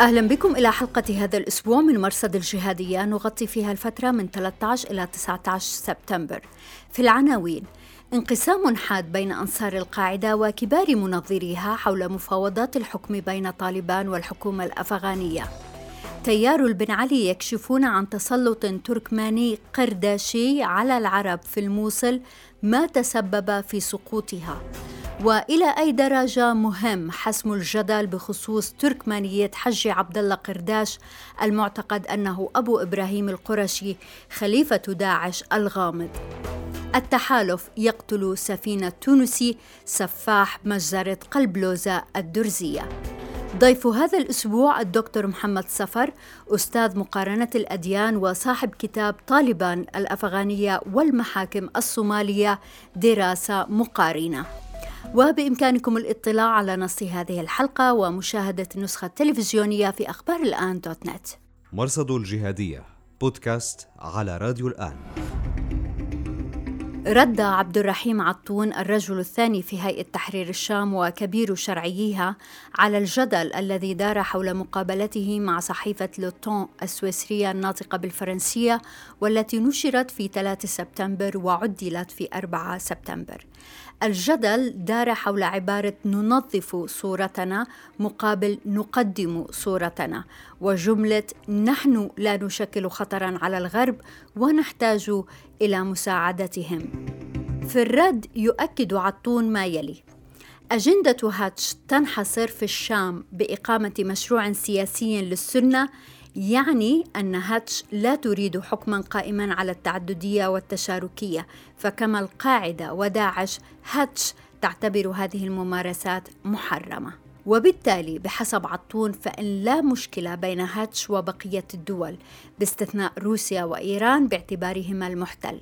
أهلا بكم إلى حلقة هذا الأسبوع من مرصد الجهادية. نغطي فيها الفترة من 13 إلى 19 سبتمبر. في العناوين انقسام حاد بين أنصار القاعدة وكبار منظريها حول مفاوضات الحكم بين طالبان والحكومة الأفغانية. تيار البن علي يكشفون عن تسلط تركماني قرداشي على العرب في الموصل ما تسبب في سقوطها. وإلى أي درجة مهم حسم الجدل بخصوص تركمانية حج عبد الله قرداش؟ المعتقد أنه أبو إبراهيم القرشي خليفة داعش الغامض. التحالف يقتل سفينة تونسي سفاح مجزرة قلبلوزة الدرزية. ضيف هذا الأسبوع الدكتور محمد سفر أستاذ مقارنة الأديان وصاحب كتاب طالبان الأفغانية والمحاكم الصومالية دراسة مقارنة. وبإمكانكم الاطلاع على نص هذه الحلقة ومشاهدة النسخة التلفزيونية في أخبار الآن دوت نت. مرصد الجهادية بودكاست على راديو الآن. رد عبد الرحيم عطون الرجل الثاني في هيئة تحرير الشام وكبير شرعيها على الجدل الذي دار حول مقابلته مع صحيفة لوتون السويسرية الناطقة بالفرنسية والتي نشرت في 3 سبتمبر وعدلت في 4 سبتمبر. الجدل دار حول عبارة ننظف صورتنا مقابل نقدم صورتنا وجملة نحن لا نشكل خطرا على الغرب ونحتاج إلى مساعدتهم. في الرد يؤكد عطون ما يلي: أجندة هاتش تنحصر في الشام بإقامة مشروع سياسي للسنة يعني أن هاتش لا تريد حكما قائما على التعددية والتشاركية فكما القاعدة وداعش هاتش تعتبر هذه الممارسات محرمة. وبالتالي بحسب عطون فإن لا مشكلة بين هاتش وبقية الدول باستثناء روسيا وإيران باعتبارهما المحتل.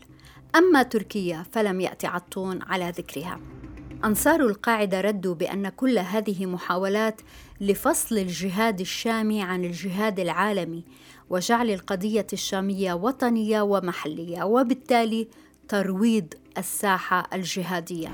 أما تركيا فلم يأتي عطون على ذكرها. أنصار القاعدة ردوا بأن كل هذه محاولات لفصل الجهاد الشامي عن الجهاد العالمي وجعل القضية الشامية وطنية ومحلية وبالتالي ترويض الساحة الجهادية.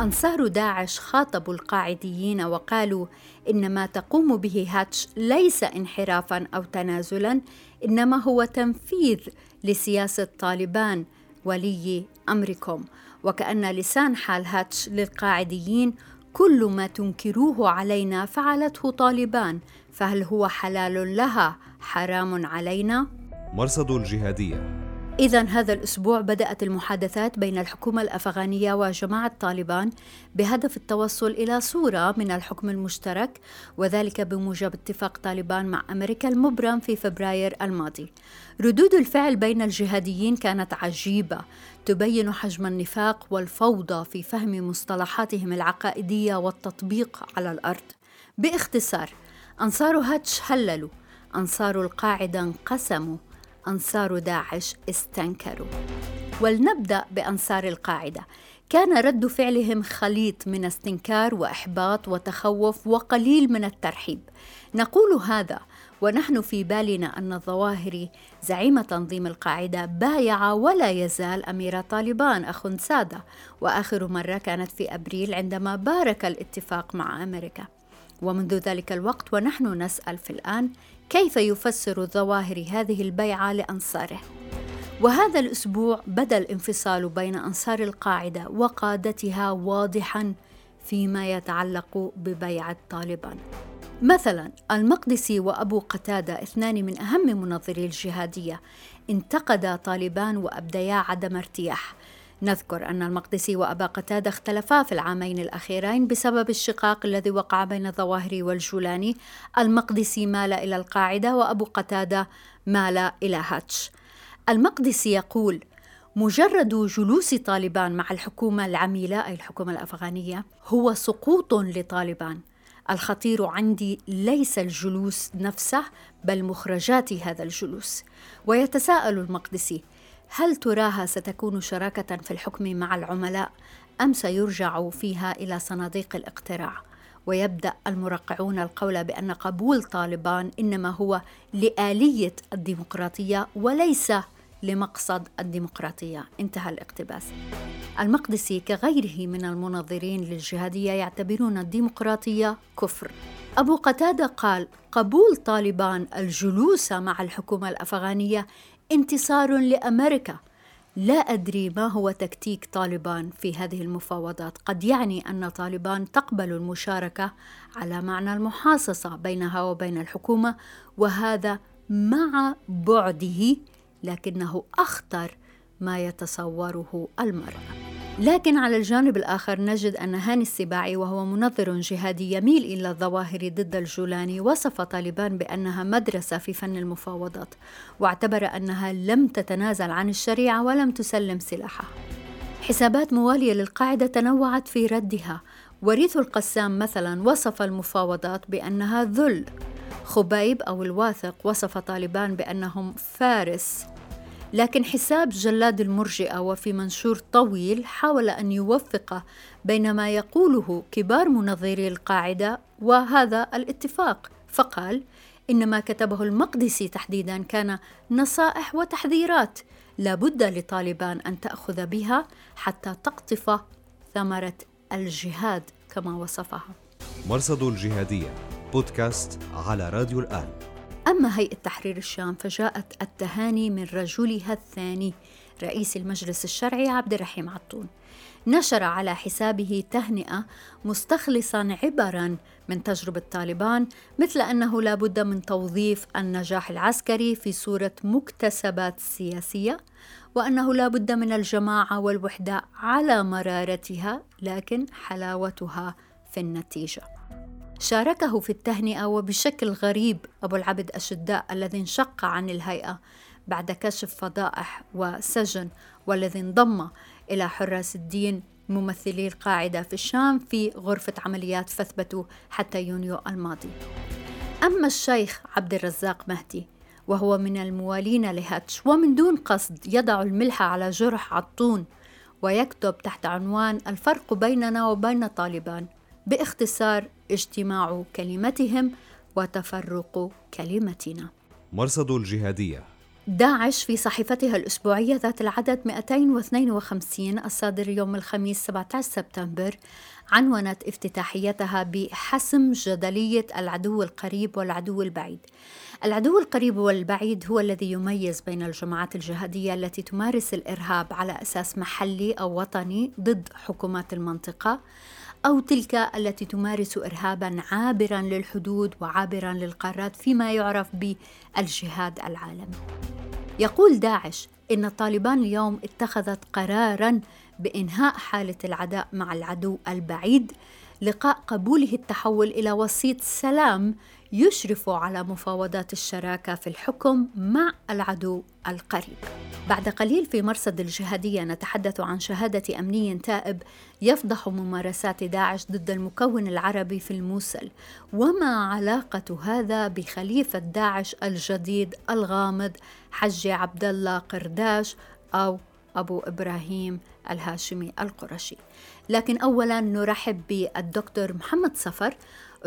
أنصار داعش خاطبوا القاعديين وقالوا إن ما تقوم به هاتش ليس انحرافا أو تنازلا إنما هو تنفيذ لسياسة طالبان ولي أمركم وكأن لسان حال هاتش للقاعديين كل ما تنكروه علينا فعلته طالبان فهل هو حلال لها؟ حرام علينا؟ مرصد الجهاديه إذا هذا الأسبوع بدأت المحادثات بين الحكومة الأفغانية وجماعة طالبان بهدف التوصل إلى صورة من الحكم المشترك وذلك بموجب اتفاق طالبان مع أمريكا المبرم في فبراير الماضي. ردود الفعل بين الجهاديين كانت عجيبة تبين حجم النفاق والفوضى في فهم مصطلحاتهم العقائدية والتطبيق على الأرض. باختصار أنصار هاتش هللوا أنصار القاعدة انقسموا أنصار داعش استنكروا. ولنبدأ بأنصار القاعدة. كان رد فعلهم خليط من استنكار وإحباط وتخوف وقليل من الترحيب. نقول هذا ونحن في بالنا أن الظواهري زعيم تنظيم القاعدة بايع ولا يزال أمير طالبان أخ سادة. وآخر مرة كانت في أبريل عندما بارك الاتفاق مع أمريكا. ومنذ ذلك الوقت ونحن نسأل في الآن كيف يفسر الظواهر هذه البيعة لأنصاره؟ وهذا الأسبوع بدأ الانفصال بين أنصار القاعدة وقادتها واضحا فيما يتعلق ببيعه طالبان مثلا المقدسي وأبو قتادة اثنان من أهم منظري الجهادية انتقدا طالبان وأبديا عدم ارتياح. نذكر أن المقدسي وأبا قتادة اختلفا في العامين الأخيرين بسبب الشقاق الذي وقع بين الظواهري والجولاني. المقدسي مال إلى القاعدة وأبو قتادة مال إلى هاتش. المقدسي يقول مجرد جلوس طالبان مع الحكومة العميلة أي الحكومة الأفغانية هو سقوط لطالبان. الخطير عندي ليس الجلوس نفسه بل مخرجات هذا الجلوس. ويتساءل المقدسي هل تراها ستكون شراكة في الحكم مع العملاء أم سيرجع فيها إلى صناديق الاقتراع؟ ويبدأ المرقعون القول بأن قبول طالبان إنما هو لآلية الديمقراطية وليس لمقصد الديمقراطية. انتهى الاقتباس. المقدسي كغيره من المناظرين للجهادية يعتبرون الديمقراطية كفر. أبو قتادة قال قبول طالبان الجلوس مع الحكومة الأفغانية انتصار لأمريكا. لا أدري ما هو تكتيك طالبان في هذه المفاوضات. قد يعني أن طالبان تقبل المشاركة على معنى المحاصصة بينها وبين الحكومة وهذا مع بعده لكنه أخطر ما يتصوره المرء. لكن على الجانب الآخر نجد أن هاني السباعي وهو منظر جهادي يميل إلى الظواهر ضد الجولاني وصف طالبان بأنها مدرسة في فن المفاوضات واعتبر أنها لم تتنازل عن الشريعة ولم تسلم سلاحها. حسابات موالية للقاعدة تنوعت في ردها. وريث القسام مثلا وصف المفاوضات بأنها ذل. خبيب أو الواثق وصف طالبان بأنهم فارس. لكن حساب جلاد المرجئة وفي منشور طويل حاول أن يوفق بين ما يقوله كبار منظري القاعدة وهذا الاتفاق فقال إن ما كتبه المقدسي تحديدا كان نصائح وتحذيرات لا بد لطالبان أن تأخذ بها حتى تقطف ثمرة الجهاد كما وصفها. مرصد الجهادية بودكاست على راديو الآن. أما هيئة تحرير الشام فجاءت التهاني من رجلها الثاني رئيس المجلس الشرعي عبد الرحيم عطون. نشر على حسابه تهنئة مستخلصا عبرا من تجربة طالبان مثل أنه لا بد من توظيف النجاح العسكري في صورة مكتسبات سياسية وأنه لا بد من الجماعة والوحدة على مرارتها لكن حلاوتها في النتيجة. شاركه في التهنئة وبشكل غريب أبو العبد أشداء الذي انشق عن الهيئة بعد كشف فضائح وسجن والذي انضم إلى حراس الدين ممثلي القاعدة في الشام في غرفة عمليات فثبتوا حتى يونيو الماضي. أما الشيخ عبد الرزاق مهدي وهو من الموالين لهاتش ومن دون قصد يضع الملح على جرح عطون ويكتب تحت عنوان الفرق بيننا وبين طالبان. باختصار اجتماع كلمتهم وتفرق كلمتنا مرصد الجهادية داعش في صحيفتها الأسبوعية ذات العدد 252 الصادر يوم الخميس 17 سبتمبر عنونت افتتاحيتها بحسم جدلية العدو القريب والعدو البعيد. العدو القريب والبعيد هو الذي يميز بين الجماعات الجهادية التي تمارس الإرهاب على أساس محلي أو وطني ضد حكومات المنطقة أو تلك التي تمارس إرهابا عابرا للحدود وعابرا للقارات فيما يعرف بالجهاد العالمي. يقول داعش إن طالبان اليوم اتخذت قرارا بإنهاء حالة العداء مع العدو البعيد لقاء قبوله التحول إلى وسيط سلام يشرف على مفاوضات الشراكة في الحكم مع العدو القريب. بعد قليل في مرصد الجهادية نتحدث عن شهادة أمني تائب يفضح ممارسات داعش ضد المكون العربي في الموصل وما علاقة هذا بخليفة داعش الجديد الغامض حج عبد الله قرداش أو أبو إبراهيم الهاشمي القرشي لكن أولا نرحب بالدكتور محمد صفر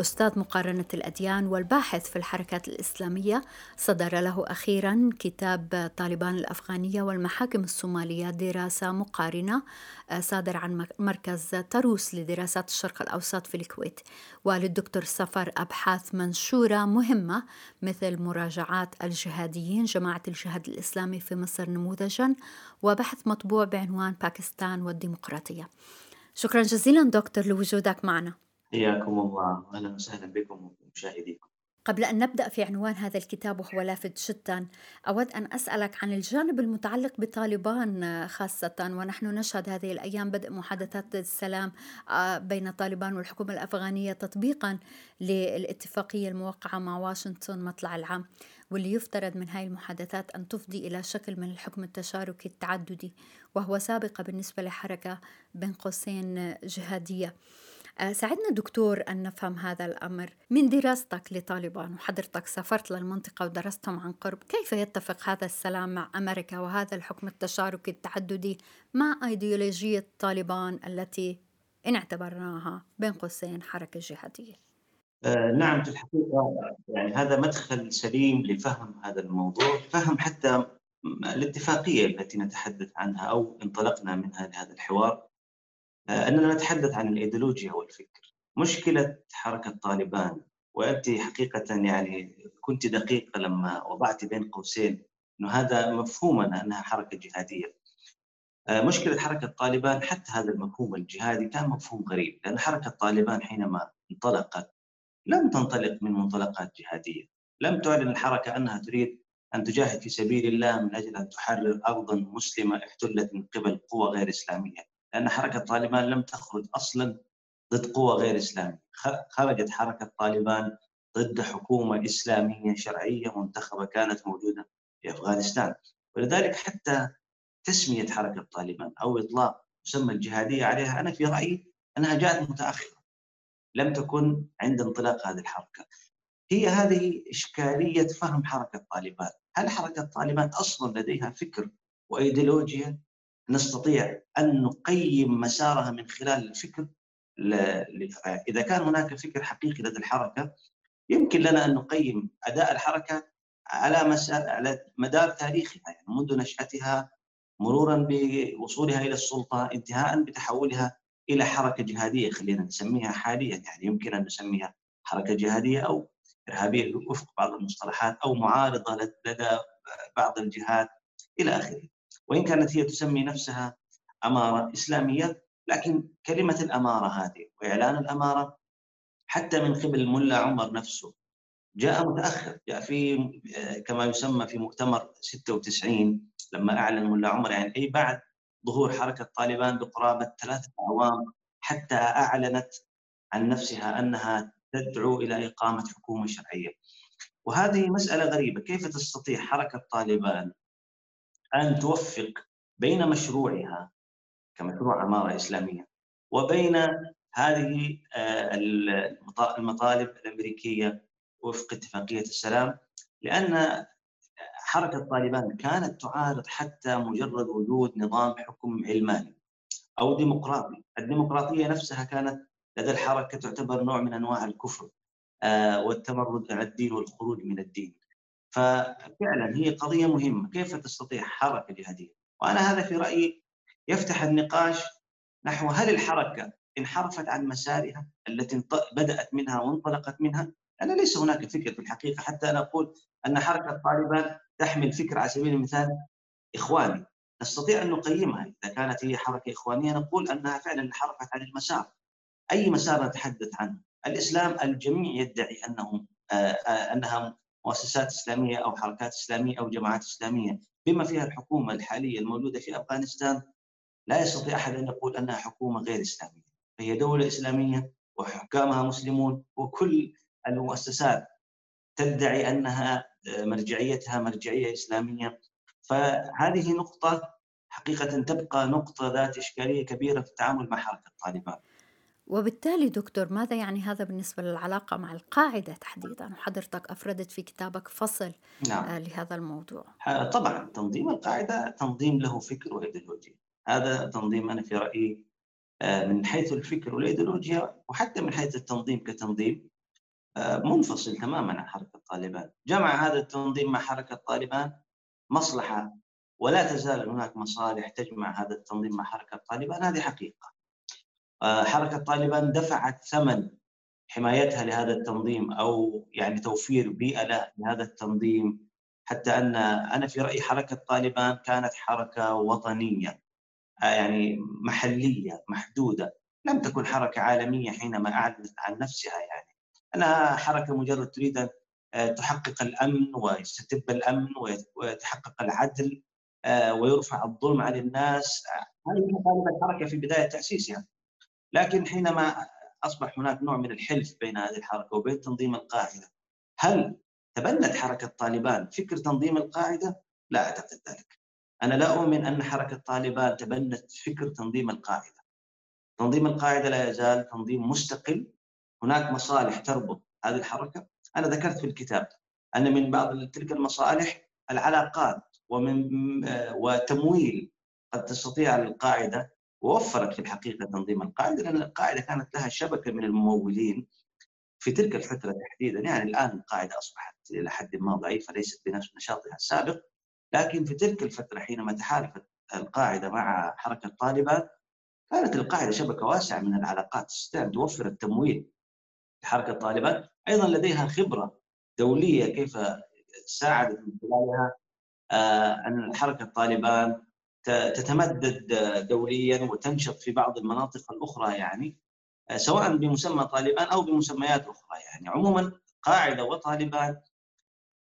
أستاذ مقارنة الأديان والباحث في الحركات الإسلامية صدر له أخيرا كتاب طالبان الأفغانية والمحاكم الصومالية دراسة مقارنة آه، صادر عن مركز تروس لدراسات الشرق الأوسط في الكويت. وللدكتور سفر أبحاث منشورة مهمة مثل مراجعات الجهاديين جماعة الجهاد الإسلامي في مصر نموذجا وبحث مطبوع بعنوان باكستان والديمقراطية. شكرا جزيلا دكتور لوجودك معنا. حياكم الله. واهلا وسهلا بكم ومشاهديكم قبل أن نبدأ في عنوان هذا الكتاب وهو لافت جدا أود أن أسألك عن الجانب المتعلق بطالبان خاصة ونحن نشهد هذه الأيام بدء محادثات السلام آه، بين طالبان والحكومة الأفغانية تطبيقا للاتفاقية الموقعة مع واشنطن مطلع العام واللي يفترض من هاي المحادثات أن تفضي إلى شكل من الحكم التشاركي التعددي وهو سابقة بالنسبة لحركة بين قوسين جهادية. ساعدنا دكتور أن نفهم هذا الأمر. من دراستك لطالبان وحضرتك سافرت للمنطقة ودرستهم عن قرب كيف يتفق هذا السلام مع أمريكا وهذا الحكم التشاركي التعددي مع أيديولوجية طالبان التي إن اعتبرناها بين قوسين حركة جهادية؟ آه نعم في الحقيقة يعني هذا مدخل سليم لفهم هذا الموضوع فهم حتى الاتفاقية التي نتحدث عنها أو انطلقنا منها لهذا الحوار. آه، أننا نتحدث عن الإيديولوجيا والفكر. مشكلة حركة طالبان وأنت حقيقة يعني كنت دقيقة لما وضعت بين قوسين أنه هذا مفهومنا أنها حركة جهادية. آه، مشكلة حركة طالبان حتى هذا المفهوم الجهادي كان مفهوم غريب لأن حركة طالبان حينما انطلقت لم تنطلق من منطلقات جهادية. لم تعلن الحركة أنها تريد أن تجاهد في سبيل الله من أجل أن تحرر أرضا مسلمة احتلت من قبل قوى غير إسلامية. لأن حركة طالبان لم تخرج أصلا ضد قوى غير إسلامية. خرجت حركة طالبان ضد حكومة إسلامية شرعية منتخبة كانت موجودة في أفغانستان. ولذلك حتى تسمية حركة طالبان أو إطلاق مسمى الجهادية عليها أنا في رأيي أنها جاءت متأخرة. لم تكن عند انطلاق هذه الحركة. هي هذه إشكالية فهم حركة طالبان. هل حركة طالبان أصلا لديها فكر وإيديولوجيا؟ نستطيع أن نقيم مسارها من خلال الفكر. إذا كان هناك فكر حقيقي لدى الحركة يمكن لنا أن نقيم أداء الحركة على مسار على مدار تاريخها يعني منذ نشأتها مرورا بوصولها إلى السلطة انتهاء بتحولها إلى حركة جهادية خلينا نسميها حاليا يعني يمكن أن نسميها حركة جهادية أو إرهابية وفق بعض المصطلحات أو معارضة لدى بعض الجهات إلى آخره. وإن كانت هي تسمي نفسها أمارة إسلامية لكن كلمة الأمارة هذه وإعلان الأمارة حتى من قبل الملا عمر نفسه جاء متأخر جاء في كما يسمى في مؤتمر 96 لما أعلن الملا عمر يعني أي بعد ظهور حركة طالبان بقرابة ثلاثة أعوام حتى أعلنت عن نفسها أنها تدعو إلى إقامة حكومة شرعية. وهذه مسألة غريبة كيف تستطيع حركة طالبان أن توفق بين مشروعها كمشروع عمارة إسلامية وبين هذه آه، المطالب الأمريكية وفق اتفاقية السلام لأن حركة طالبان كانت تعارض حتى مجرد وجود نظام حكم علماني أو ديمقراطي. الديمقراطية نفسها كانت لدى الحركة تعتبر نوع من أنواع الكفر آه، والتمرد على الدين والخروج من الدين. ففعلا هي قضية مهمة. كيف تستطيع حركة جهادية؟ وأنا هذا في رأيي يفتح النقاش نحو هل الحركة انحرفت عن مسارها التي بدأت منها وانطلقت منها؟ أنا ليس هناك فكر في الحقيقة حتى أنا أقول أن حركة طالبان تحمل فكر على سبيل المثال إخواني. نستطيع أن نقيمها. إذا كانت هي حركة إخوانية نقول أنها فعلا انحرفت عن المسار. أي مسار نتحدث عنه؟ الإسلام الجميع يدعي أنه آه، آه، أنها مؤسسات إسلامية أو حركات إسلامية أو جماعات إسلامية. بما فيها الحكومة الحالية الموجودة في أفغانستان لا يستطيع أحد أن يقول أنها حكومة غير إسلامية. فهي دولة إسلامية وحكامها مسلمون وكل المؤسسات تدعي أنها آه، مرجعيتها مرجعية إسلامية. فهذه نقطة حقيقة تبقى نقطة ذات إشكالية كبيرة في التعامل مع حركة طالبان. وبالتالي دكتور ماذا يعني هذا بالنسبة للعلاقة مع القاعدة تحديدا؟ وحضرتك أفردت في كتابك فصل نعم. آه، لهذا الموضوع. طبعا تنظيم القاعدة تنظيم له فكر وإيديولوجيا. هذا تنظيم أنا في رأيي آه، من حيث الفكر والإيديولوجيا وحتى من حيث التنظيم كتنظيم آه، منفصل تماما عن حركة طالبان جمع هذا التنظيم مع حركة طالبان مصلحة ولا تزال هناك مصالح تجمع هذا التنظيم مع حركة طالبان هذه حقيقة. آه، حركة طالبان دفعت ثمن حمايتها لهذا التنظيم أو يعني توفير بيئة له لهذا التنظيم حتى أن أنا في رأيي حركة طالبان كانت حركة وطنية آه، يعني محلية محدودة. لم تكن حركة عالمية حينما أعلنت عن نفسها يعني. أنها حركة مجرد تريد أن آه، تحقق الأمن ويستتب الأمن ويتحقق العدل ويرفع الظلم عن الناس. هذه مطالب الحركة في بداية تأسيسها. لكن حينما أصبح هناك نوع من الحلف بين هذه الحركة وبين تنظيم القاعدة هل تبنت حركة طالبان فكر تنظيم القاعدة؟ لا أعتقد ذلك. أنا لا أؤمن أن حركة طالبان تبنت فكر تنظيم القاعدة. تنظيم القاعدة لا يزال تنظيم مستقل هناك مصالح تربط هذه الحركة أنا ذكرت في الكتاب أن من بعض تلك المصالح العلاقات ومن وتمويل قد تستطيع القاعدة ووفرت في الحقيقة تنظيم القاعده لأن القاعده كانت لها شبكة من الممولين في تلك الفترة تحديدا. يعني الآن القاعدة أصبحت إلى حد ما ضعيفة ليست بنفس نشاطها السابق. لكن في تلك الفترة حينما تحالفت القاعدة مع حركة طالبان كانت القاعدة شبكة واسعة من العلاقات. تستطيع توفر التمويل لحركة طالبان أيضا لديها خبرة دولية كيف ساعدت من خلالها آه، أن حركه طالبان تتمدد دوليا وتنشط في بعض المناطق الأخرى يعني آه، سواء بمسمى طالبان أو بمسميات أخرى يعني. عموما قاعدة وطالبان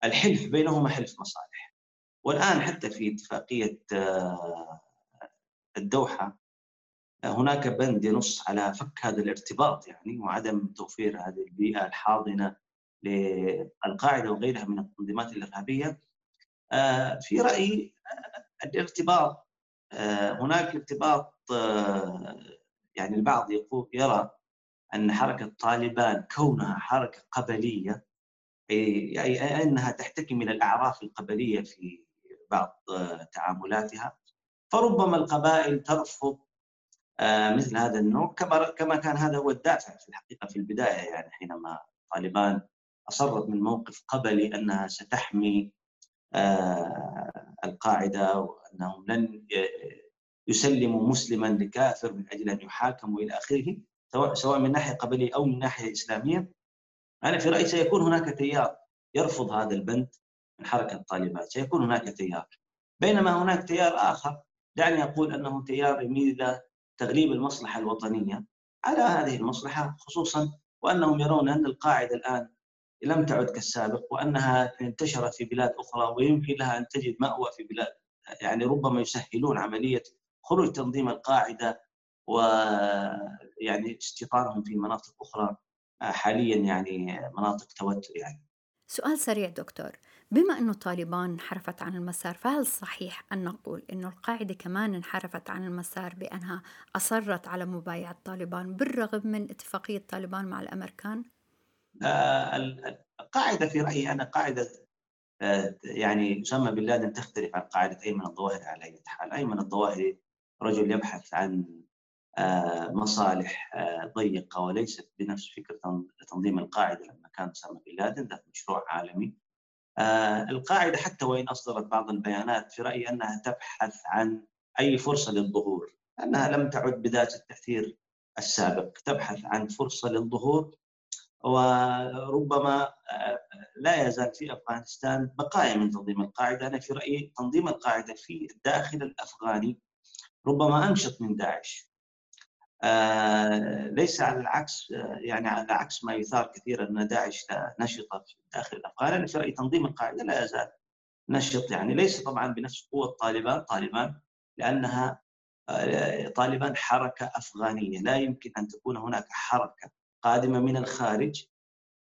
الحلف بينهما حلف مصالح. والآن حتى في اتفاقية آه، الدوحة هناك بند ينص على فك هذا الارتباط يعني وعدم توفير هذه البيئة الحاضنة للقاعدة وغيرها من التنظيمات الإرهابية. آه، في رأيي آه، الارتباط آه، هناك ارتباط يعني البعض يقول يرى أن حركة طالبان كونها حركة قبلية أي أنها تحتكم إلى الأعراف القبلية في بعض تعاملاتها. فربما القبائل ترفض مثل هذا النوع كما كان هذا هو الدافع في الحقيقة في البداية يعني حينما طالبان أصرت من موقف قبلي أنها ستحمي آه، القاعدة وأنهم لن يسلموا مسلما لكافر من أجل أن يحاكموا إلى آخره سواء سواء من ناحية قبلية أو من ناحية إسلامية. أنا في رأيي سيكون هناك تيار يرفض هذا البند من حركة طالبان سيكون هناك تيار. بينما هناك تيار آخر دعني أقول أنه تيار يميل إلى تغليب المصلحة الوطنية على هذه المصلحة خصوصا وأنهم يرون أن القاعدة الآن لم تعد كالسابق وأنها انتشرت في بلاد أخرى ويمكن لها أن تجد مأوى في بلاد يعني ربما يسهلون عملية خروج تنظيم القاعدة ويعني استيطانهم في مناطق أخرى حاليا يعني مناطق توتر يعني. سؤال سريع دكتور، بما أن طالبان انحرفت عن المسار فهل صحيح أن نقول أن القاعدة كمان انحرفت عن المسار بأنها أصرت على مبايعة طالبان بالرغم من اتفاقية طالبان مع الأمريكان؟ آه، القاعده في رأيي أنا قاعدة آه، يعني اسامه بن لادن تختلف عن قاعدة ايمن الظواهري على أي حال، ايمن الظواهري رجل يبحث عن آه، مصالح ضيقة وليست بنفس فكرة تنظيم القاعدة لما كان اسامه بن لادن ذات مشروع عالمي. القاعدة حتى وإن أصدرت بعض البيانات في رأيي أنها تبحث عن أي فرصة للظهور، لأنها لم تعد بذات التأثير السابق، تبحث عن فرصة للظهور وربما آه، لا يزال في أفغانستان بقايا من تنظيم القاعدة، أنا في رأيي تنظيم القاعدة في الداخل الأفغاني ربما أنشط من داعش. آه، ليس على العكس آه، يعني على عكس ما يثار كثيرا أن داعش نشطه في الداخل الأفغاني، أنا في رأيي تنظيم القاعدة لا يزال نشط يعني ليس طبعا بنفس قوة طالبان، طالبان لأنها طالبان حركة أفغانية، لا يمكن أن تكون هناك حركة قادمة من الخارج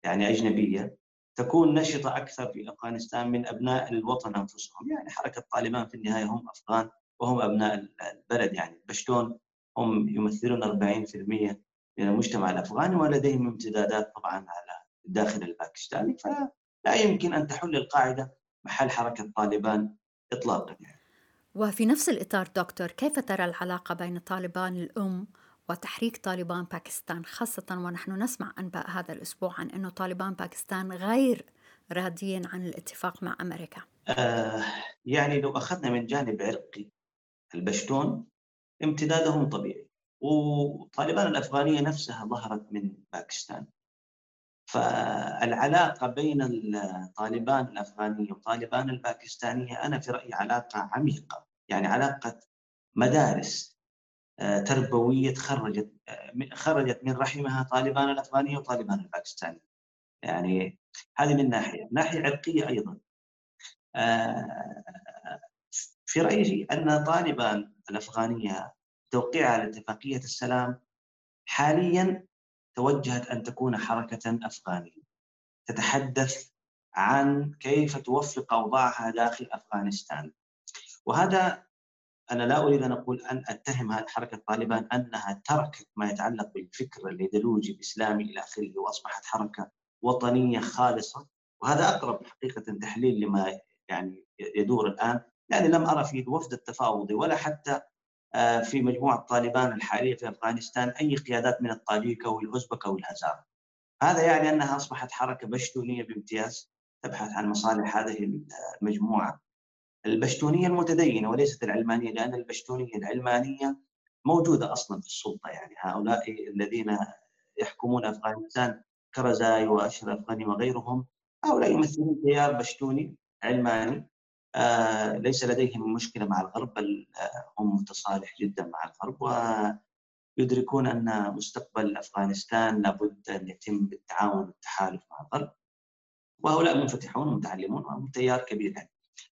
يعني أجنبية تكون نشطة أكثر في أفغانستان من أبناء الوطن أنفسهم، يعني حركة طالبان في النهاية هم أفغان وهم أبناء البلد يعني البشتون هم يمثلون 40% من المجتمع الأفغاني ولديهم امتدادات طبعا على الداخل الباكستاني فلا يمكن أن تحل القاعدة محل حركة طالبان اطلاقا يعني. وفي نفس الإطار دكتور كيف ترى العلاقة بين طالبان الأم وتحريك طالبان باكستان خاصة ونحن نسمع أنباء هذا الأسبوع عن أنه طالبان باكستان غير راضيين عن الاتفاق مع أمريكا. آه يعني لو أخذنا من جانب عرقي البشتون امتدادهم طبيعي. وطالبان الأفغانية نفسها ظهرت من باكستان. فالعلاقة بين الطالبان الأفغانية وطالبان الباكستانية أنا في رأيي علاقة عميقة يعني علاقة مدارس تربوية تخرجت آه، خرجت من رحمها طالبان الأفغانية وطالبان الباكستانية. يعني هذه من ناحية، ناحية عرقية أيضا. آه، في رأيي أن طالبان الأفغانية توقيعها على اتفاقيه السلام حاليا توجهت أن تكون حركة أفغانية. تتحدث عن كيف توفق أوضاعها داخل أفغانستان. وهذا أنا لا أريد أن أقول أن أتهم هذه حركه طالبان أنها تركت ما يتعلق بالفكر الإيديولوجي الإسلامي إلى آخره وأصبحت حركة وطنية خالصة. وهذا أقرب حقيقة تحليل لما يعني يدور الآن. يعني لم أرى في وفد التفاوضي ولا حتى آه، في مجموعة طالبان الحالية في أفغانستان أي قيادات من الطاجيك أو الأوزبك أو الهزاره. هذا يعني أنها أصبحت حركة بشتونية بامتياز تبحث عن مصالح هذه المجموعة. البشتونية المتدينة وليست العلمانيه لأن البشتونية العلمانيه موجودة أصلا في السلطة. يعني هؤلاء الذين يحكمون افغانستان كرزاي وأشرف غني وغيرهم هؤلاء يمثلون تيار بشتوني علماني آه ليس لديهم مشكلة مع الغرب بل آه هم متصالح جدا مع الغرب ويدركون أن مستقبل أفغانستان لابد أن يتم بالتعاون والتحالف مع الغرب. وهؤلاء منفتحون ومتعلمون وهم تيار كبير يعني.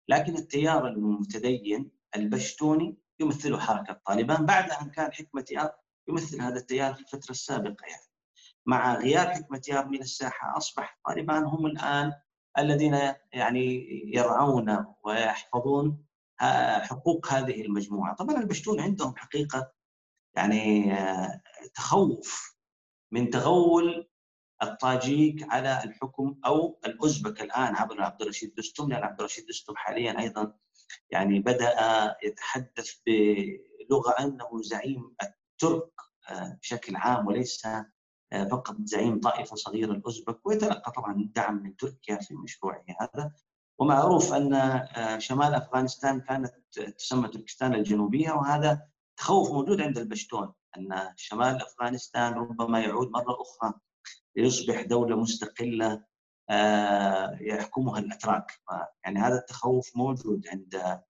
لكن التيار المتدين البشتوني يمثله حركة طالبان بعد أن كان حكمة يار يمثل هذا التيار في الفترة السابقة يعني. مع غياب حكمة يار من الساحة أصبح طالبان هم الآن الذين يعني يرعون ويحفظون حقوق هذه المجموعة، طبعا البشتون عندهم حقيقة يعني آه، تخوف من تغول الطاجيك على الحكم أو الأوزبك الآن عبر عبد الرشيد دستم لأن عبد الرشيد دستم حاليا أيضا يعني بدأ يتحدث بلغة أنه زعيم الترك بشكل عام وليس فقط زعيم طائفة صغيرة الأوزبك ويتلقى طبعا الدعم من تركيا في مشروعه هذا. ومعروف أن شمال أفغانستان كانت تسمى تركستان الجنوبية وهذا تخوف موجود عند البشتون أن شمال أفغانستان ربما يعود مرة أخرى ليصبح دولة مستقلة آه، يحكمها الأتراك. يعني هذا التخوف موجود عند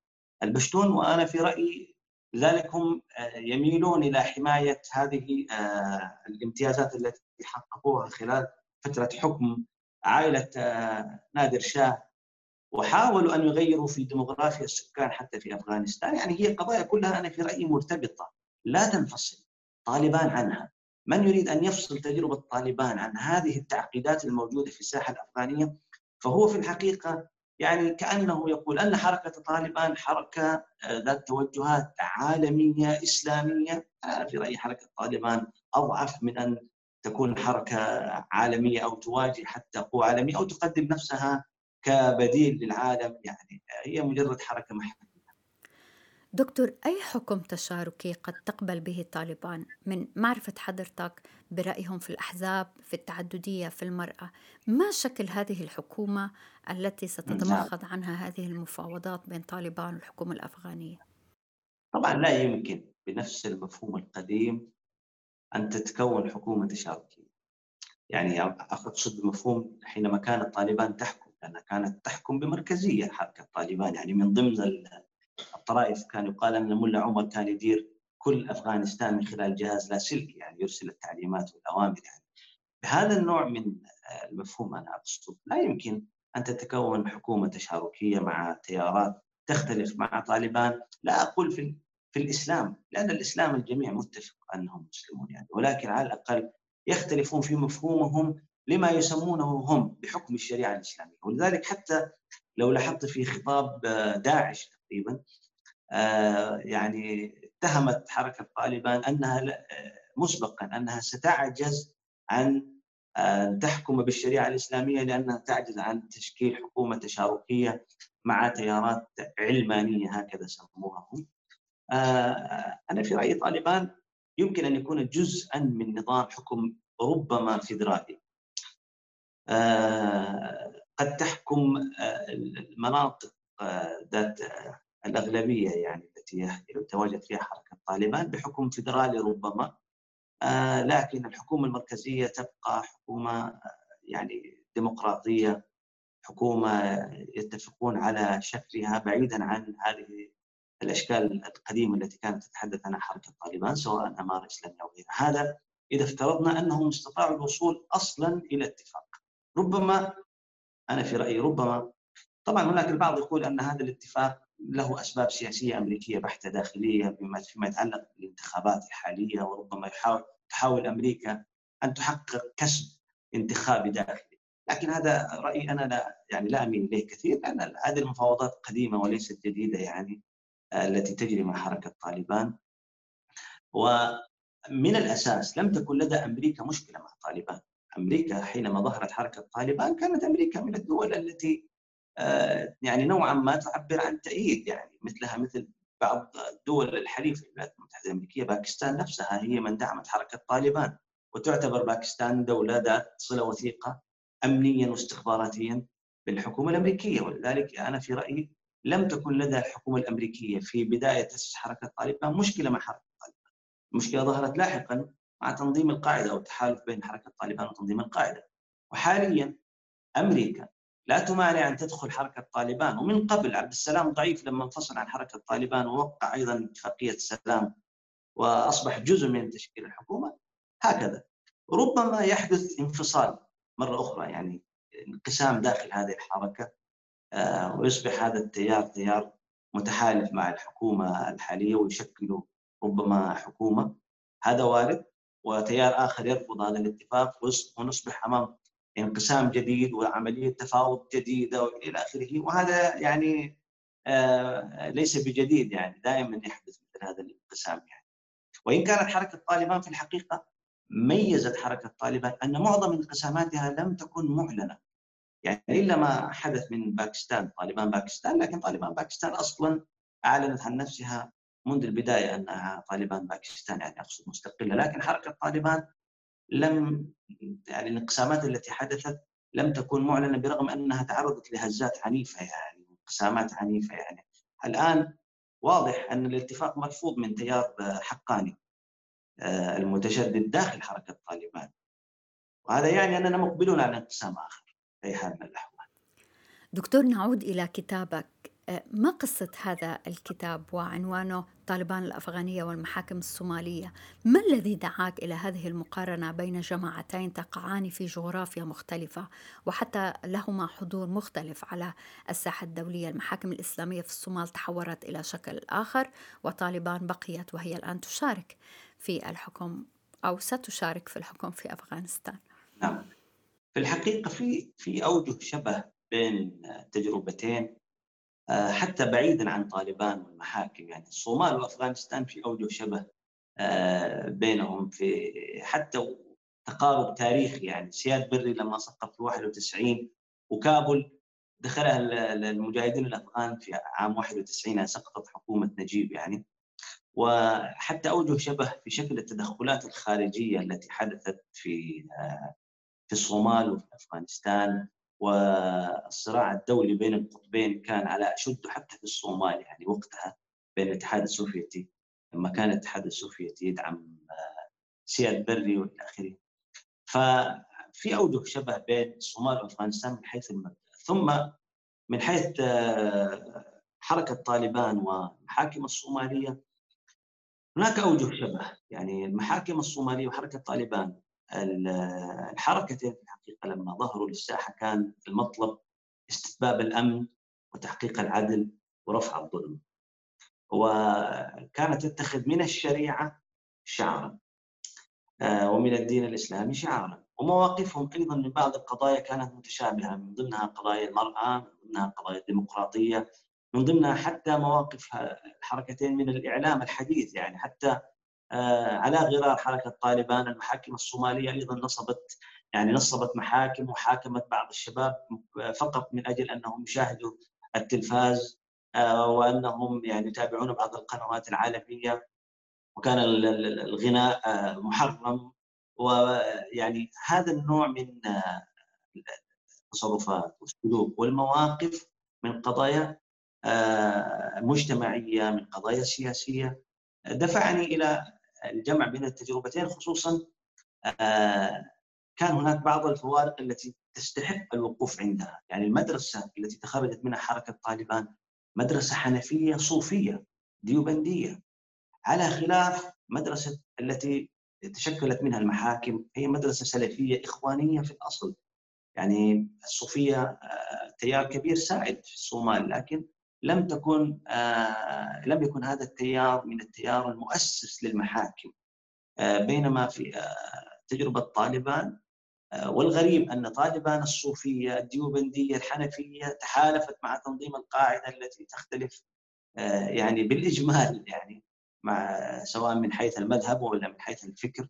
البشتون وأنا في رأيي لذلك هم آه، يميلون إلى حماية هذه آه، الامتيازات التي حققوها خلال فترة حكم عائلة نادر شاه. وحاولوا أن يغيروا في ديموغرافيا السكان حتى في أفغانستان. يعني هي قضايا كلها أنا في رأيي مرتبطة لا تنفصل طالبان عنها. من يريد أن يفصل تجربة طالبان عن هذه التعقيدات الموجودة في الساحة الأفغانية؟ فهو في الحقيقة يعني كأنه يقول أن حركة طالبان حركة آه، ذات توجهات عالمية إسلامية. أنا في رأيي حركة طالبان أضعف من أن تكون حركة عالمية أو تواجه حتى قوى عالمية أو تقدم نفسها كبديل للعالم. يعني هي مجرد حركة محليه دكتور أي حكم تشاركي قد تقبل به طالبان من معرفة حضرتك برأيهم في الأحزاب في التعددية في المرأة؟ ما شكل هذه الحكومة التي ستتمخض عنها هذه المفاوضات بين طالبان والحكومة الأفغانية؟ طبعا لا يمكن بنفس المفهوم القديم أن تتكون حكومة تشاركية. يعني أقصد مفهوم حينما كانت طالبان تحكم لأنها كانت تحكم بمركزية حركة طالبان يعني من ضمن الطرائف كان يقال أن الملا عمر كان يدير كل أفغانستان من خلال جهاز لاسلكي يعني يرسل التعليمات والأوامر يعني. بهذا النوع من المفهوم أنا أقصد. لا يمكن أن تتكون حكومة تشاركية مع تيارات تختلف مع طالبان. لا أقول في في الإسلام لأن الإسلام الجميع متفق أنهم مسلمون يعني. ولكن على الأقل يختلفون في مفهومهم لما يسمونه هم بحكم الشريعة الإسلامية. ولذلك حتى لو لاحظت في خطاب داعش تقريبا آه، يعني اتهمت حركة طالبان أنها آه، مسبقا أنها ستعجز عن ان تحكم بالشريعة الإسلامية لأنها تعجز عن تشكيل حكومة تشاركية مع تيارات علمانية هكذا سموها هم. آه، أنا في رأيي طالبان يمكن أن يكون جزءا من نظام حكم ربما فيدرالي. قد تحكم المناطق ذات الأغلبية يعني التي يتواجد فيها حركة طالبان بحكم فيدرالي ربما آه، لكن الحكومة المركزية تبقى حكومة آه، يعني ديمقراطية حكومة يتفقون على شكلها بعيدا عن هذه الأشكال القديمة التي كانت تتحدث عنها حركة طالبان سواء اماره اسلاميه أو غيرها، هذا إذا افترضنا أنهم استطاعوا الوصول أصلا إلى اتفاق. ربما أنا في رأيي ربما طبعا هناك البعض يقول أن هذا الاتفاق له أسباب سياسية أمريكية بحتة داخلية بما فيما يتعلق بالانتخابات الحالية وربما يحاول تحاول أمريكا أن تحقق كسب انتخابي داخلي، لكن هذا رأيي أنا لا يعني لا أميل إليه كثير لأن هذه المفاوضات قديمة وليست جديدة يعني التي تجري مع حركة طالبان. ومن الأساس لم تكن لدى أمريكا مشكلة مع طالبان. أمريكا حينما ظهرت حركة طالبان كانت أمريكا من الدول التي آه، يعني نوعا ما تعبر عن تأييد يعني مثلها مثل بعض الدول الحليفه الولايات المتحدة الأمريكية باكستان نفسها هي من دعمت حركة طالبان وتعتبر باكستان دولة ذات صلة وثيقة امنيا واستخباراتيا بالحكومة الأمريكية ولذلك أنا في رأيي لم تكن لدى الحكومة الأمريكية في بداية تأسيس حركة طالبان مشكلة مع حركة طالبان. المشكلة ظهرت لاحقا مع تنظيم القاعدة أو التحالف بين حركة طالبان وتنظيم القاعدة. وحاليا أمريكا لا تمانع أن تدخل حركة طالبان. ومن قبل عبد السلام ضعيف لما انفصل عن حركة طالبان ووقع أيضا اتفاقيه السلام وأصبح جزء من تشكيل الحكومة هكذا. ربما يحدث انفصال مرة أخرى يعني انقسام داخل هذه الحركة آه، ويصبح هذا التيار تيار متحالف مع الحكومة الحالية ويشكل ربما حكومة. هذا وارد وتيار آخر يرفض هذا الاتفاق ونصبح أمام انقسام جديد وعملية تفاوض جديدة وإلى آخره. وهذا يعني آه، ليس بجديد يعني دائما يحدث مثل هذا الانقسام يعني. وإن كانت حركة طالبان في الحقيقة ميزت حركة طالبان أن معظم انقساماتها لم تكن معلنة. يعني إلا ما حدث من باكستان طالبان باكستان لكن طالبان باكستان أصلا أعلنت عن نفسها منذ البداية أنها طالبان باكستان يعني أقصد مستقلة. لكن حركة طالبان لم يعني الانقسامات التي حدثت لم تكن معلنة برغم أنها تعرضت لهزات عنيفة يعني انقسامات عنيفة يعني. الآن واضح أن الاتفاق مرفوض من تيار حقاني آه، المتشدد داخل حركة طالبان وهذا يعني أننا مقبلون على انقسام آخر في حال من الأحوال. دكتور نعود إلى كتابك. ما قصة هذا الكتاب وعنوانه طالبان الأفغانية والمحاكم الصومالية؟ ما الذي دعاك إلى هذه المقارنة بين جماعتين تقعان في جغرافيا مختلفة وحتى لهما حضور مختلف على الساحة الدولية؟ المحاكم الإسلامية في الصومال تحورت إلى شكل آخر وطالبان بقيت وهي الآن تشارك في الحكم أو ستشارك في الحكم في أفغانستان. نعم. في الحقيقة في في أوجه شبه بين التجربتين آه، حتى بعيدا عن طالبان والمحاكم. يعني الصومال وأفغانستان في أوجه شبه آه، بينهم في حتى تقارب تاريخي. يعني سياد بري لما سقط في 91 وكابل دخلها المجاهدين الأفغان في عام 91 يعني سقطت حكومة نجيب يعني. وحتى أوجه شبه في شكل التدخلات الخارجية التي حدثت في آه، في الصومال وفي أفغانستان. والصراع الدولي بين القطبين كان على أشده حتى في الصومال يعني وقتها بين الاتحاد السوفيتي لما كان الاتحاد السوفيتي يدعم آه، سياد بري والى اخره. ففي أوجه شبه بين الصومال وافغانستان من حيث المبدأ ثم من حيث آه، حركة طالبان والمحاكم الصومالية هناك أوجه شبه يعني المحاكم الصومالية وحركة طالبان الحركتين في الحقيقة لما ظهروا للساحة كان المطلب استتباب الأمن وتحقيق العدل ورفع الظلم. وكانت تتخذ من الشريعة شعارا آه، ومن الدين الإسلامي شعارا ومواقفهم أيضا من بعض القضايا كانت متشابهة من ضمنها قضايا المرأة من ضمنها قضايا الديمقراطية من ضمنها حتى مواقف الحركتين من الإعلام الحديث يعني حتى على غرار حركة طالبان المحاكم الصومالية أيضا نصبت يعني نصبت محاكم وحاكمت بعض الشباب فقط من أجل أنهم يشاهدوا التلفاز آه، وأنهم يعني يتابعون بعض القنوات العالمية. وكان الغناء آه، محرم. ويعني هذا النوع من التصرفات والسلوك والمواقف من قضايا مجتمعية من قضايا سياسية دفعني إلى الجمع بين التجربتين خصوصا آه، كان هناك بعض الفوارق التي تستحق الوقوف عندها. يعني المدرسة التي تخرجت منها حركة طالبان مدرسة حنفية صوفية ديوبندية. على خلاف مدرسة التي تشكلت منها المحاكم هي مدرسة سلفية إخوانية في الأصل. يعني الصوفية آه، تيار كبير سائد في الصومال لكن لم تكن آه، لم يكن هذا التيار من التيار المؤسس للمحاكم. آه، بينما في آه، تجربة طالبان والغريب أن طالبان الصوفية الديوبندية الحنفية تحالفت مع تنظيم القاعدة التي تختلف يعني بالإجمال يعني مع سواء من حيث المذهب ولا من حيث الفكر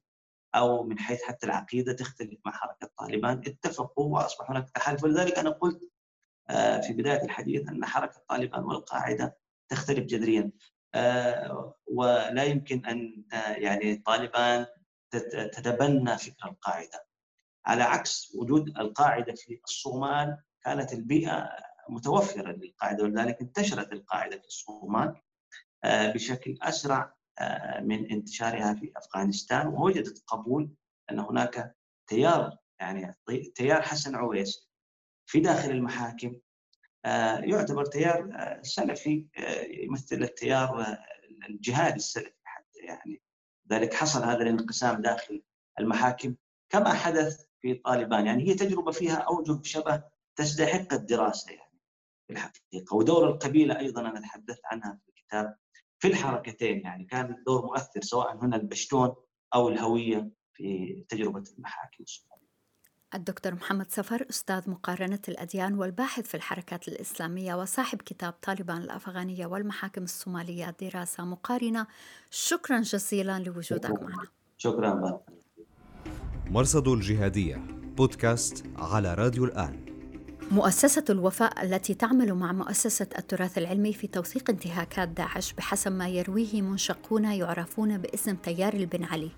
أو من حيث حتى العقيدة تختلف مع حركة طالبان. اتفقوا واصبح هناك تحالف. ولذلك أنا قلت في بداية الحديث أن حركة طالبان والقاعدة تختلف جذريا. ولا يمكن أن يعني طالبان تتبنى فكر القاعدة. على عكس وجود القاعدة في الصومال كانت البيئة متوفرة للقاعدة ولذلك انتشرت القاعدة في الصومال آه، بشكل أسرع آه، من انتشارها في أفغانستان ووجدت قبول أن هناك تيار يعني تيار حسن عويس في داخل المحاكم آه، يعتبر تيار سلفي يمثل التيار الجهاد السلفي حتى يعني. ذلك حصل هذا الانقسام داخل المحاكم. كما حدث في طالبان يعني هي تجربة فيها أوجه شبه تستحق الدراسة يعني في الحقيقة. ودور القبيلة أيضا أنا تحدثت عنها في الكتاب في الحركتين يعني. كان دور مؤثر سواء هنا البشتون أو الهوية في تجربة المحاكم الدكتور محمد سفر أستاذ مقارنة الأديان والباحث في الحركات الإسلامية وصاحب كتاب طالبان الأفغانية والمحاكم الصومالية دراسة مقارنة. شكرا جزيلا لوجودك معنا. شكرا مرصد الجهادية بودكاست على راديو الآن. مؤسسة الوفاء التي تعمل مع مؤسسة التراث العلمي في توثيق انتهاكات داعش بحسب ما يرويه منشقون يعرفون باسم تيار البن علي.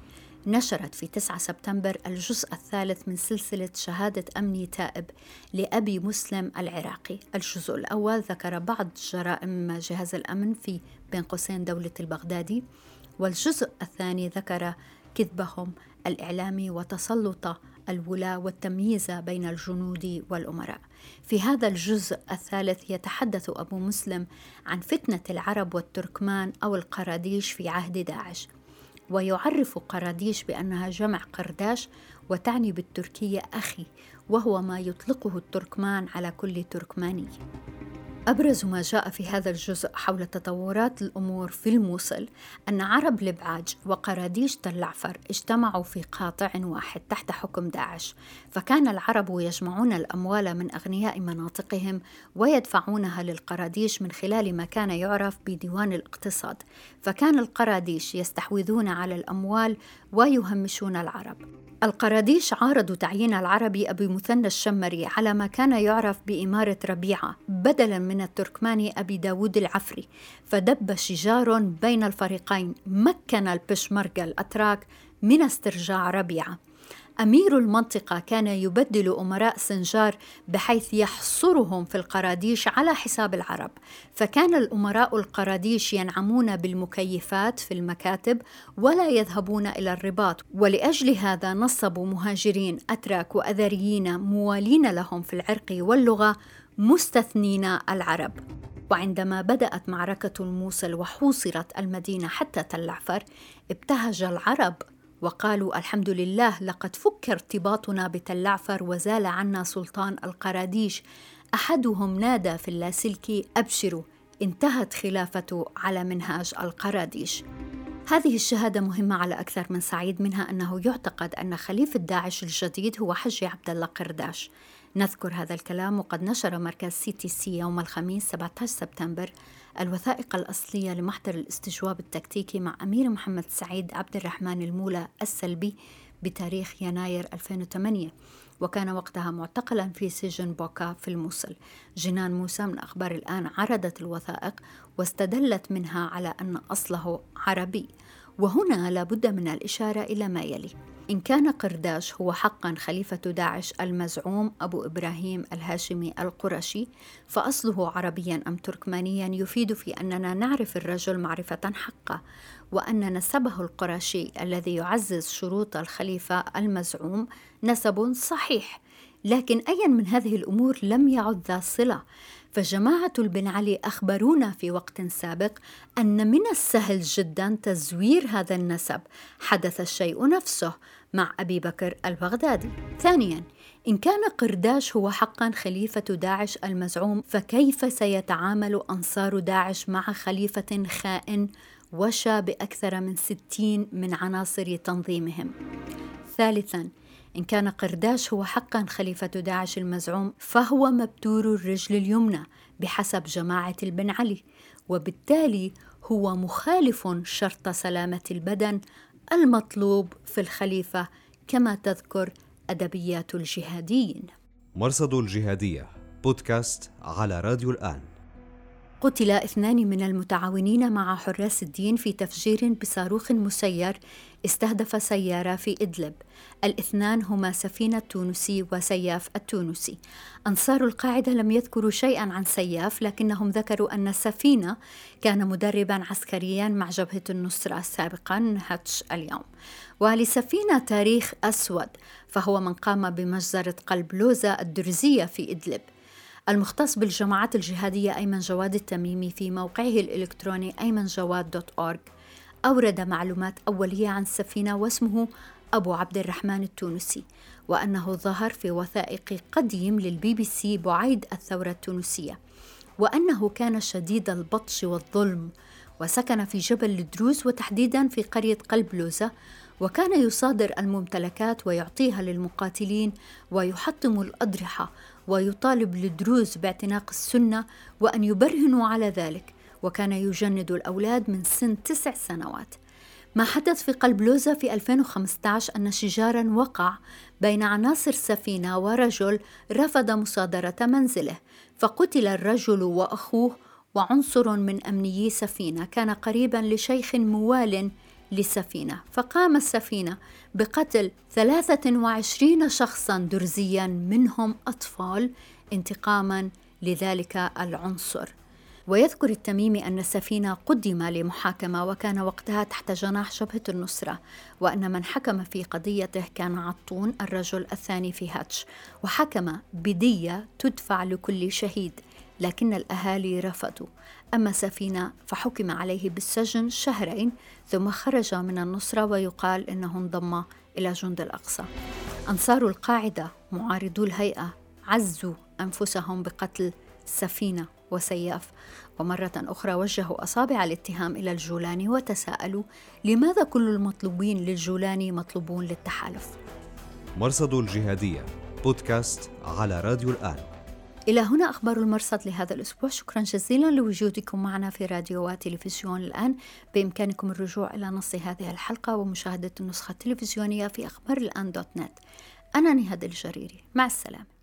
نشرت في 9 سبتمبر الجزء الثالث من سلسلة شهادة أمني تائب لأبي مسلم العراقي الجزء الأول ذكر بعض جرائم جهاز الأمن في بين قوسين دولة البغدادي والجزء الثاني ذكر كذبهم الإعلامي وتسلط الولاة والتمييز بين الجنود والأمراء. في هذا الجزء الثالث يتحدث أبو مسلم عن فتنة العرب والتركمان أو القراديش في عهد داعش. ويعرف قراديش بأنها جمع قرداش وتعني بالتركية أخي وهو ما يطلقه التركمان على كل تركماني. أبرز ما جاء في هذا الجزء حول تطورات الأمور في الموصل أن عرب لبعاج وقراديش تلعفر اجتمعوا في قاطع واحد تحت حكم داعش. فكان العرب يجمعون الأموال من أغنياء مناطقهم ويدفعونها للقراديش من خلال ما كان يعرف بديوان الاقتصاد. فكان القراديش يستحوذون على الأموال ويهمشون العرب. القراديش عارضوا تعيين العربي أبي مثنى الشمري على ما كان يعرف بإمارة ربيعة بدلا من التركماني أبي داود العفري فدب شجار بين الفريقين مكن البشمركة الأتراك من استرجاع ربيعة. أمير المنطقة كان يبدل أمراء سنجار بحيث يحصرهم في القراديش على حساب العرب، فكان الأمراء القراديش ينعمون بالمكيفات في المكاتب ولا يذهبون إلى الرباط، ولأجل هذا نصبوا مهاجرين أتراك وأذريين موالين لهم في العرق واللغة مستثنين العرب. وعندما بدأت معركة الموصل وحوصرت المدينة حتى تل عفر ابتهج العرب وقالوا الحمد لله لقد فك ارتباطنا بتلعفر وزال عنا سلطان القراديش. أحدهم نادى في اللاسلكي أبشروا انتهت خلافته على منهاج القراديش. هذه الشهادة مهمة على أكثر من صعيد منها أنه يعتقد أن خليفة داعش الجديد هو حجي عبد الله قرداش. نذكر هذا الكلام وقد نشر مركز CTC يوم الخميس 17 سبتمبر الوثائق الأصلية لمحضر الاستجواب التكتيكي مع أمير محمد سعيد عبد الرحمن المولى الصلبي بتاريخ يناير 2008 وكان وقتها معتقلا في سجن بوكا في الموصل. جنان موسى من أخبار الآن عرضت الوثائق واستدلت منها على أن أصله عربي وهنا لابد من الإشارة إلى ما يلي. إن كان قرداش هو حقا خليفة داعش المزعوم أبو إبراهيم الهاشمي القرشي فأصله عربيا أم تركمانيا يفيد في أننا نعرف الرجل معرفة حقة وأن نسبه القرشي الذي يعزز شروط الخليفة المزعوم نسب صحيح. لكن أيا من هذه الأمور لم يعد ذا صلة. فجماعة البن علي أخبرونا في وقت سابق أن من السهل جدا تزوير هذا النسب. حدث الشيء نفسه مع أبي بكر البغدادي. ثانيا إن كان قرداش هو حقا خليفة داعش المزعوم فكيف سيتعامل أنصار داعش مع خليفة خائن وشى بأكثر من ستين من عناصر تنظيمهم؟ ثالثا إن كان قرداش هو حقا خليفة داعش المزعوم فهو مبتور الرجل اليمنى بحسب جماعة البن علي وبالتالي هو مخالف شرط سلامة البدن المطلوب في الخليفة كما تذكر أدبيات الجهاديين. مرصد الجهادية بودكاست على راديو الآن. قتل اثنان من المتعاونين مع حراس الدين في تفجير بصاروخ مسير استهدف سيارة في إدلب. الاثنان هما سفينة التونسي وسياف التونسي. أنصار القاعدة لم يذكروا شيئا عن سياف لكنهم ذكروا أن السفينة كان مدربا عسكريا مع جبهة النصرة سابقا هتش اليوم. ولسفينة تاريخ أسود فهو من قام بمجزرة قلب لوزة الدرزية في إدلب. المختص بالجماعات الجهادية أيمن جواد التميمي في موقعه الإلكتروني aymennjawad dot org أورد معلومات أولية عن السفينة واسمه أبو عبد الرحمن التونسي وأنه ظهر في وثائق قديم للبي بي سي بعيد الثورة التونسية وأنه كان شديد البطش والظلم وسكن في جبل الدروز وتحديدا في قرية قلب لوزة وكان يصادر الممتلكات ويعطيها للمقاتلين ويحطم الأضرحة ويطالب الدروز باعتناق السنة وأن يبرهنوا على ذلك وكان يجند الأولاد من سن تسع سنوات. ما حدث في قلب لوزة في 2015 أن شجارا وقع بين عناصر سفينة ورجل رفض مصادرة منزله فقتل الرجل وأخوه وعنصر من أمنيي سفينة كان قريبا لشيخ موال للسفينة. فقام السفينة بقتل 23 شخصا درزيا منهم أطفال انتقاما لذلك العنصر. ويذكر التميمي أن السفينة قدم لمحاكمة وكان وقتها تحت جناح جبهة النصرة وأن من حكم في قضيته كان عطون الرجل الثاني في هاتش وحكم بدية تدفع لكل شهيد لكن الأهالي رفضوا. أما سفينة فحكم عليه بالسجن شهرين ثم خرج من النصرة ويقال إنه انضم إلى جند الأقصى. أنصار القاعدة معارضو الهيئة عزوا أنفسهم بقتل سفينة وسياف. ومرة أخرى وجهوا أصابع الاتهام إلى الجولاني وتساءلوا لماذا كل المطلوبين للجولاني مطلوبون للتحالف. مرصد الجهادية بودكاست على راديو الآن. إلى هنا أخبار المرصد لهذا الأسبوع. شكرا جزيلا لوجودكم معنا في راديو وتلفزيون الآن. بإمكانكم الرجوع إلى نص هذه الحلقة ومشاهدة النسخة التلفزيونية في أخبار الآن دوت نت. أنا نهاد الجريري. مع السلامة.